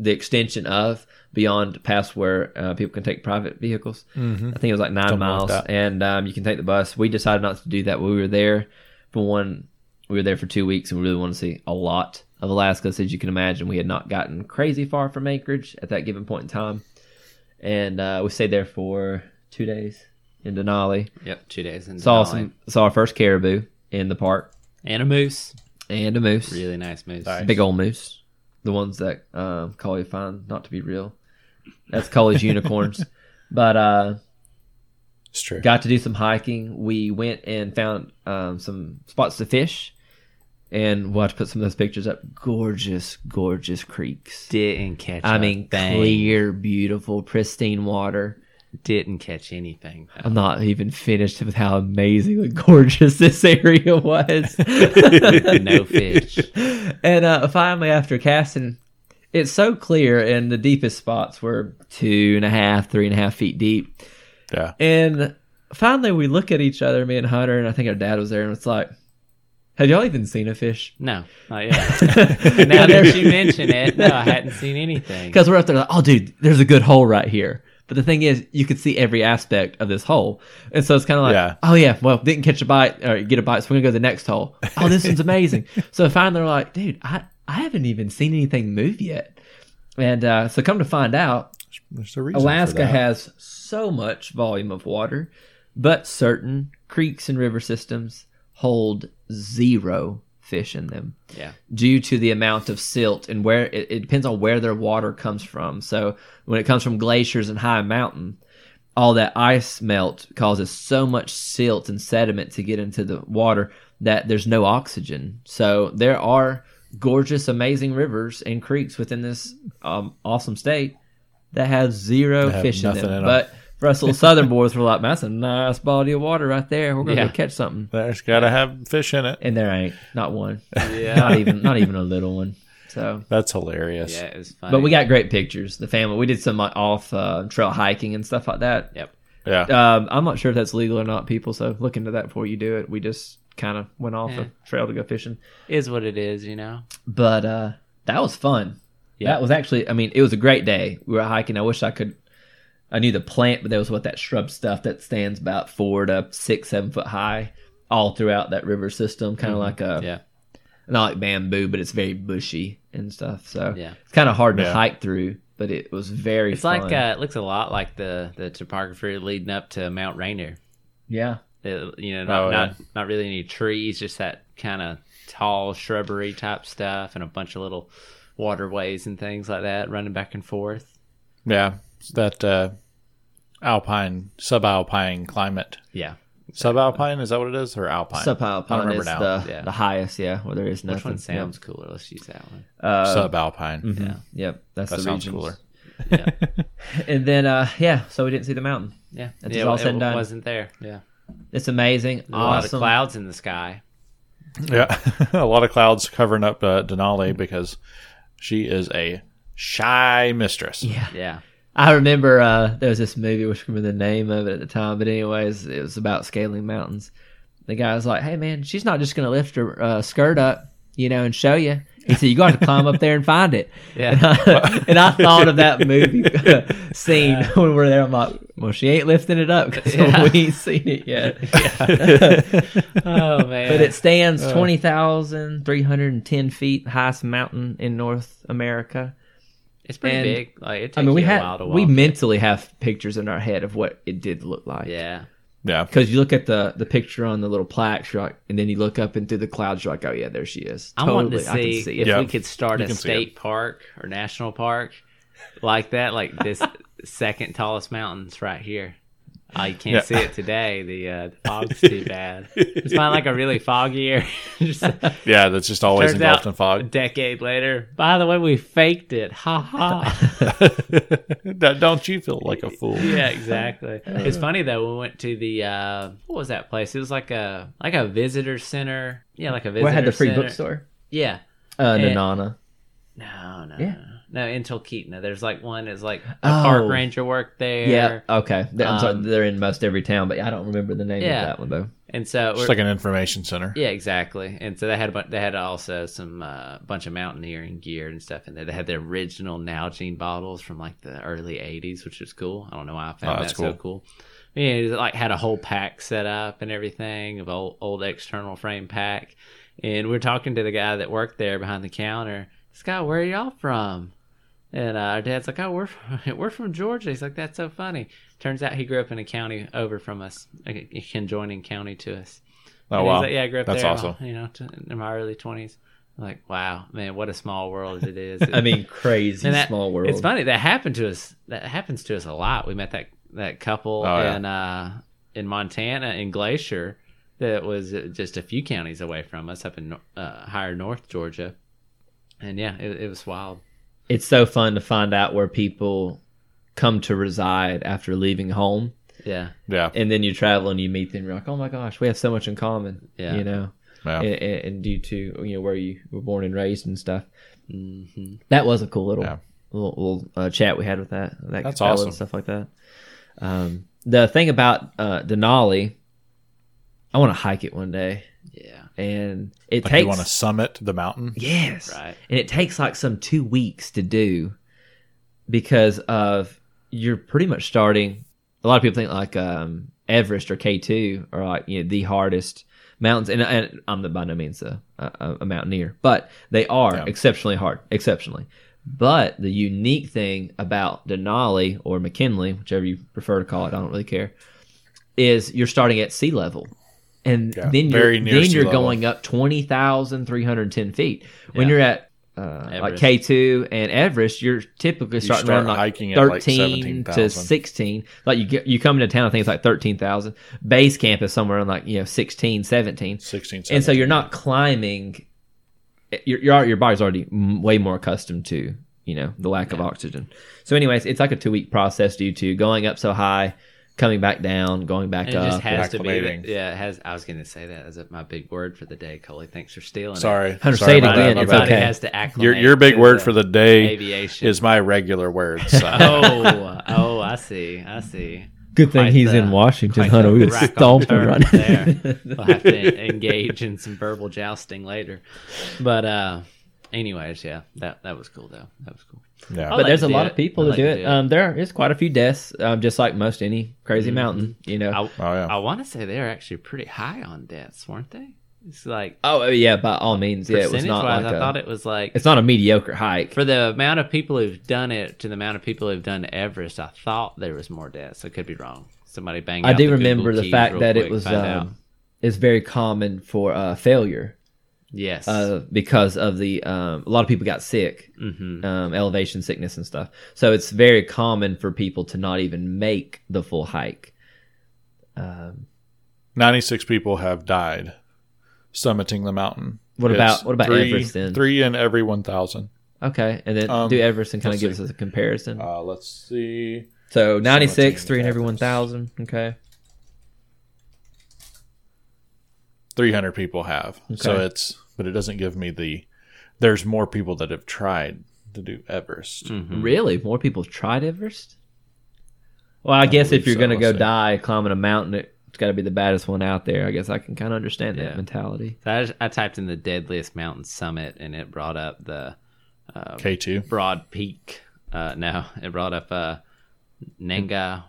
the extension of beyond past where uh, people can take private vehicles. Mm-hmm. I think it was like nine Something miles, that. and um, you can take the bus. We decided not to do that. We were there for one. We were there for two weeks, and we really want to see a lot of Alaska. So as you can imagine, we had not gotten crazy far from Anchorage at that given point in time, and uh, we stayed there for two days in Denali. Yep, two days in Saw Denali. some, saw our first caribou in the park, and a moose. and a moose, Really nice moose. Nice. big old moose, the ones that um, Coley find not to be real. That's Coley's (laughs) unicorns, but. uh It's true. got to do some hiking. We went and found um, some spots to fish, and we'll have to put some of those pictures up. Gorgeous, gorgeous creeks. Didn't catch. I mean, thing. clear, beautiful, pristine water. Didn't catch anything. though. I'm not even finished with how amazingly (laughs) gorgeous this area was. (laughs) no fish. And uh, finally, after casting, it's so clear, and the deepest spots were two and a half, three and a half feet deep. Yeah. And finally, we look at each other, me and Hunter, and I think our dad was there, and it's like, "Have y'all even seen a fish?" No, not yet. (laughs) now that you mention it, no, I hadn't seen anything. Because we're up there like, "Oh, dude, there's a good hole right here." But the thing is, you could see every aspect of this hole, and so it's kind of like, Yeah. "Oh yeah, well, didn't catch a bite or get a bite, so we're gonna go to the next hole." Oh, this one's amazing. (laughs) so finally, we're like, "Dude, I I haven't even seen anything move yet." And uh, so, come to find out, There's a reason. Alaska has so much volume of water, but certain creeks and river systems hold zero fish in them Yeah, due to the amount of silt and where it, it depends on where their water comes from. So when it comes from glaciers and high mountain, all that ice melt causes so much silt and sediment to get into the water that there's no oxygen. So there are gorgeous, amazing rivers and creeks within this um, awesome state that have zero have fish in them. But for us little southern boys, we're like, man, that's a nice body of water right there. We're gonna Yeah. go catch something. There's got to have fish in it. And there ain't not one, yeah, not even not even a little one. So That's hilarious. yeah. It was funny. but we got great pictures. The family. We did some like, off uh, trail hiking and stuff like that. Yep. Yeah. Um, I'm not sure if that's legal or not, people. So look into that before you do it. We just kind of went off Yeah. a trail to go fishing, is what it is, you know. but uh, that was fun. Yeah. That was actually. I mean, it was a great day. We were hiking. I wish I could. I knew the plant, but there was what that shrub stuff that stands about four to six, seven foot high, all throughout that river system, kind of like a Yeah, not like bamboo, but it's very bushy and stuff. So yeah. it's kind of hard to hike through, but it was very. It's fun. like uh, it looks a lot like the the topography leading up to Mount Rainier. yeah, It- you know, not, Oh, not not really any trees, just that kind of tall shrubbery type stuff, and a bunch of little waterways and things like that running back and forth. Yeah. It's that uh, alpine, subalpine climate. Yeah, Subalpine is that what it is or alpine? I don't Subalpine is now. the, Yeah. the highest, yeah, where there is Which nothing. one sounds cooler? Let's use that one. Yeah. Uh, Subalpine. mhm. Yeah. Yep, that's That the sounds regions. cooler. (laughs) Yeah. And then, uh, yeah, so we didn't see the mountain. Yeah. That's yeah, all it, said and it done. wasn't there. Yeah. It's amazing, A lot of awesome. clouds in the sky. Yeah, (laughs) a lot of clouds covering up uh, Denali because she is a shy mistress. Yeah, Yeah. I remember uh, there was this movie, which I remember the name of it at the time, but anyways, it was about scaling mountains. The guy was like, "Hey man, she's not just gonna lift her uh, skirt up, you know, and show you." He said, "You got to climb up there and find it." (laughs) Yeah. And I, (laughs) and I thought of that movie scene when we're there. I'm like, "Well, she ain't lifting it up because Yeah. (laughs) we ain't seen it yet." Oh man. But it stands twenty thousand three hundred and ten feet, highest mountain in North America. It's pretty and- big. Like it takes I mean, we you a had while to walk. we mentally have pictures in our head of what it did look like. yeah. Yeah, Because you look at the the picture on the little plaque, you're like, and then you look up and through the clouds, you're like, oh yeah, there she is. I want to Totally, I can see, see if it. Yeah. we could start You a state park or national park like that, like this (laughs) second tallest mountain's right here. Uh, you can't Yeah. see it today. The, uh, the fog's too (laughs) bad. It's find like a really foggy area. (laughs) Just yeah, that's just always turns engulfed out in a fog. decade later. By the way, we faked it. Ha ha. (laughs) Don't you feel like a fool? yeah, exactly. It's funny though. We went to the uh, what was that place? It was like a like a visitor center. Yeah, like a visitor. Where had the free center. bookstore? Yeah. Uh, And- Nenana. No, no, Yeah. no, no. In Talkeetna, there's like one is like a Oh. park ranger worked there. Yeah. Okay. They- I'm sorry, Um, they're in most every town, but I don't remember the name Yeah. of that one though. and so It's like an information center. yeah, exactly. And so they had a bu- they had also some uh, bunch of mountaineering gear and stuff in there. They had the original Nalgene bottles from like the early '80s, which was cool. I don't know why I found Oh, that that's so cool. Yeah, it like had a whole pack set up and everything of old old external frame pack. And we are talking to the guy that worked there behind the counter. This guy, where are y'all from? And uh, our dad's like, oh, we're from, (laughs) we're from Georgia. He's like, that's so funny. Turns out he grew up in a county over from us, a conjoining county to us. Oh And wow, like, yeah, I grew up That's there. awesome. You know, t- in my early twenties. Like, wow, man, what a small world it is. (laughs) I mean, crazy that- small world. It's funny that happened to us. That happens to us a lot. We met that that couple Oh, yeah. in uh, in Montana in Glacier that was just a few counties away from us, up in uh, higher North Georgia. And yeah, it, it was wild. It's so fun to find out where people come to reside after leaving home, Yeah, yeah, and then you travel and you meet them. You're like, oh my gosh, we have so much in common. Yeah. You know, yeah. and, and and due to you know where you were born and raised and stuff. hmm That was a cool little Yeah. little, little uh, chat we had with that. that That's fella awesome. And stuff like that. Um, the thing about uh, Denali, I want to hike it one day, yeah, and it Like takes you want to summit the mountain? yes, right. and it takes like some two weeks to do because of you're pretty much starting. A lot of people think like um, Everest or K two are like you know the hardest mountains, and, and I'm the, by no means a, a, a mountaineer, but they are Yeah. exceptionally hard, exceptionally. But the unique thing about Denali or McKinley, whichever you prefer to call it, I don't really care, is you're starting at sea level. And Yeah, then you're then you're level. going up twenty thousand three hundred ten feet. When Yeah. you're at uh, like K two and Everest, you're typically starting start around like hiking at, like, thirteen to sixteen. Like you get you come into town, I think it's like thirteen thousand. Base camp is somewhere in like you know 16, 17. 16, and so you're not climbing. Your your your body's already way more accustomed to you know the lack of oxygen. So, anyways, it's like a two week process due to going up so high, coming back down, going back And it up. just has to be. acclimating. Yeah, it has. I was going to say that as my big word for the day, Coley. Thanks for stealing it. Sorry, Hunter, Sorry say it about that, again, my it's bad. Everybody okay. has to acclimate. Your your big to word for the day aviation is my regular word. So. (laughs) oh, oh, I see. I see. Good thing Quite he's the- in Washington, quite Hunter. We could rack on stomp him turf running. there. We'll have to (laughs) engage in some verbal jousting later. But uh anyways, yeah, that that was cool though. That was cool. yeah, I'd but like there's a lot it. of people I'd that like do it. do it. Um, there is quite a few deaths, um, just like most any crazy Mhm. mountain. You know. I, Oh, yeah. I want to say they're actually pretty high on deaths, weren't they? It's like oh yeah, by all means, yeah. It was percentage not wise, like I a- thought it was like it's not a mediocre hike. for the amount of people who've done it to the amount of people who've done Everest, I thought there was more deaths. I could be wrong. Somebody bang. I out do the Google remember the fact real that it was find um, it's very common for uh, failure yes. uh, because of the um, a lot of people got sick, hmm um, elevation sickness and stuff. So it's very common for people to not even make the full hike. Um, 96 people have died summiting the mountain. What about- what about three, Everest then? Three in every 1,000. Okay, and then Um, do Everest and kind of gives us a comparison. Uh, let's see. so ninety six, three in every thousand. Okay, 300 people have. So it's, but it doesn't give me the, there's more people that have tried to do Everest. Mhm. really, more people have tried Everest. Well, I, guess if you're so, gonna go see. die climbing a mountain, it's got to be the baddest one out there. I guess I can kind of understand Yeah. that mentality. So I, I typed in the deadliest mountain summit, and it brought up the uh, K2. Broad Peak. Uh, no, it brought up uh, Nanga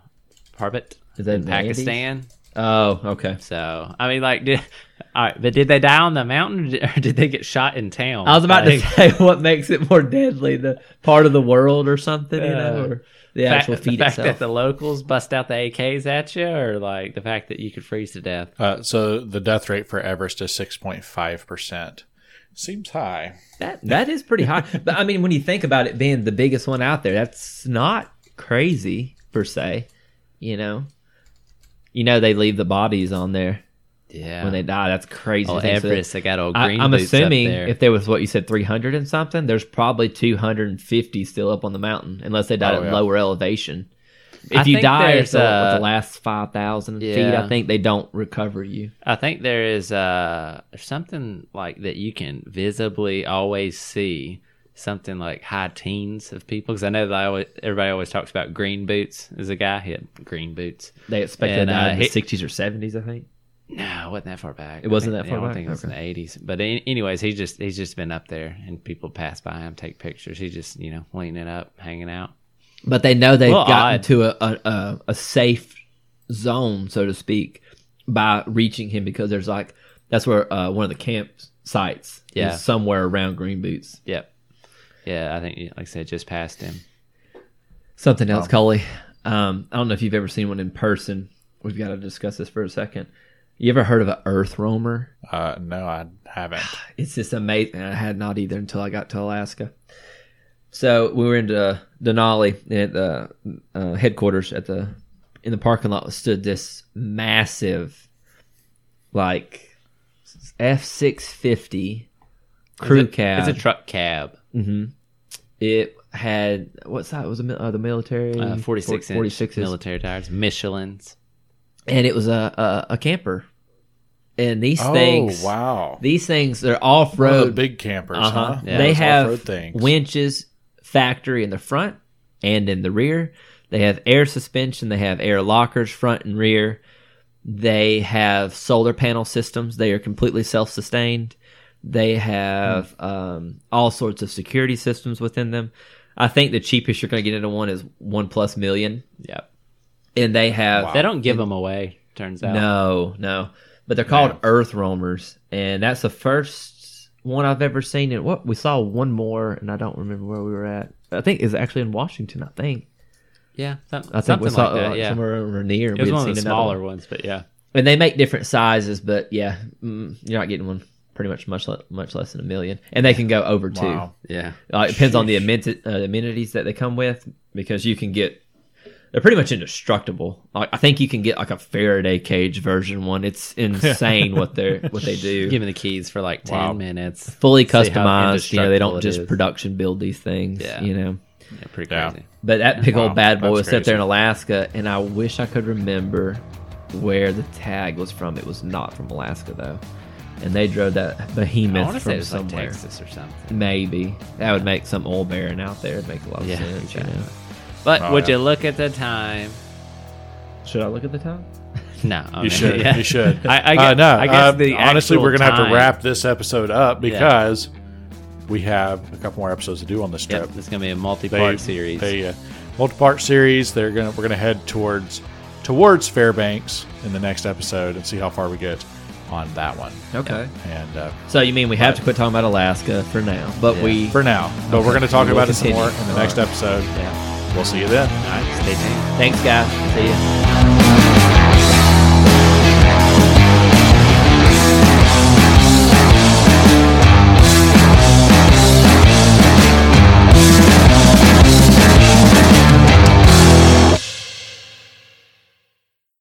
Parbat Is that in in Andes? Pakistan. Oh, okay. So I mean, like, (laughs) did all right, but did they die on the mountain, (laughs) or did they get shot in town? I was about Like, to say what makes it more deadly, the part of the world or something, you know, Uh, or the fact, actual the feat fact itself. that the locals bust out the AKs at you, or like the fact that you could freeze to death. Uh, so the death rate for Everest is 6.5%. Seems high. That that is pretty high. (laughs) but I mean, when you think about it being the biggest one out there, that's not crazy per se. You know, you know they leave the bodies on there Yeah. when they die. That's crazy. oh, think. So Everest, they got old I, green I'm boots assuming up there. if there was what you said, 300 and something, there's probably 250 still up on the mountain, unless they died Oh, at yeah. lower elevation. If I you die at there's, the, uh, last 5,000 feet, I think they don't recover you. I think there is uh something like that you can visibly always see something like high teens of people because I know that I always, everybody always talks about green boots as a guy he had green boots. They expect And, to die uh, in the 60s or 70s, I think. No, it wasn't that far back. It wasn't that far I back? think it was in the eighties. But any, anyways, he's just he's just been up there and people pass by him, take pictures. He's just you know leaning up, hanging out. But they know they've Well, gotten odd. to a, a, a, safe zone, so to speak, by reaching him because there's like, that's where uh, one of the camp sites Yeah. is somewhere around Green Boots. Yep. Yeah, I think like I said, just past him. Something else, Coley. Um, I don't know if you've ever seen one in person. We've got to discuss this for a second. You ever heard of an EarthRoamer? Uh, no, I haven't. (sighs) It's just amazing. I had not either until I got to Alaska. So we were in uh, Denali at the uh, headquarters at the in the parking lot stood this massive, like F six fifty crew cab. It's a truck cab. hmm It had what's that? It was a, mil- uh, the military Uh, 46 inch 46 military tires, Michelin's. And it was a, a a camper. And these Oh, things, wow. these things, they're off of the road. big campers, Uh-huh. huh? Yeah, they have things. winches factory in the front and in the rear. They have air suspension. They have air lockers front and rear. They have solar panel systems. They are completely self-sustained. They have um, all sorts of security systems within them. I think the cheapest you're going to get into one is one plus million, Yep. And they have Wow. They don't give them away. Turns out. no, no. But they're called Man. EarthRoamers, and that's the first one I've ever seen. And what we saw one more, and I don't remember where we were at. I think it's actually in Washington. I think. Yeah. I think we saw like that. like, yeah. somewhere over near. It was one of the smaller one. ones, but yeah. And they make different sizes, but yeah, mm, you're not getting one pretty much much le- much less than a million, and they can go over two. Yeah. Uh, it depends on the uh, amenities that they come with because you can get they're pretty much indestructible. Like, I think you can get like a Faraday cage version one. It's (laughs) insane what they are what they do. Give me the keys for like 10 Wow. minutes. Fully customized. You know, they don't just is. production build these things. Yeah. You know, Yeah, pretty Yeah. crazy. but that big Wow, old bad boy that's was set there in. Alaska, and I wish I could remember where the tag was from. It was not from Alaska though, and they drove that behemoth want to say from it was like somewhere. Texas or something. Maybe that would make some oil baron out there. It'd make a lot of Yeah, sense. exactly. You know? But Oh, would yeah. you look at the time? Should I look at the time? (laughs) No. I You mean, should. yeah. You should. (laughs) I, I Uh, no, I guess uh, the honestly, we're gonna have to wrap this episode up Yeah. because we have a couple more episodes to do on this trip. Yep, it's gonna be a multi-part series. They uh, multi-part series. They're gonna we're gonna head towards towards Fairbanks in the next episode and see how far we get on that one. Okay. And uh, So you mean we have to quit talking about Alaska for now, but Yeah. we for now, but Okay. we're gonna talk We'll about it some more in the All next right. episode. yeah. We'll see you then. All right. Stay tuned. thanks guys. See you.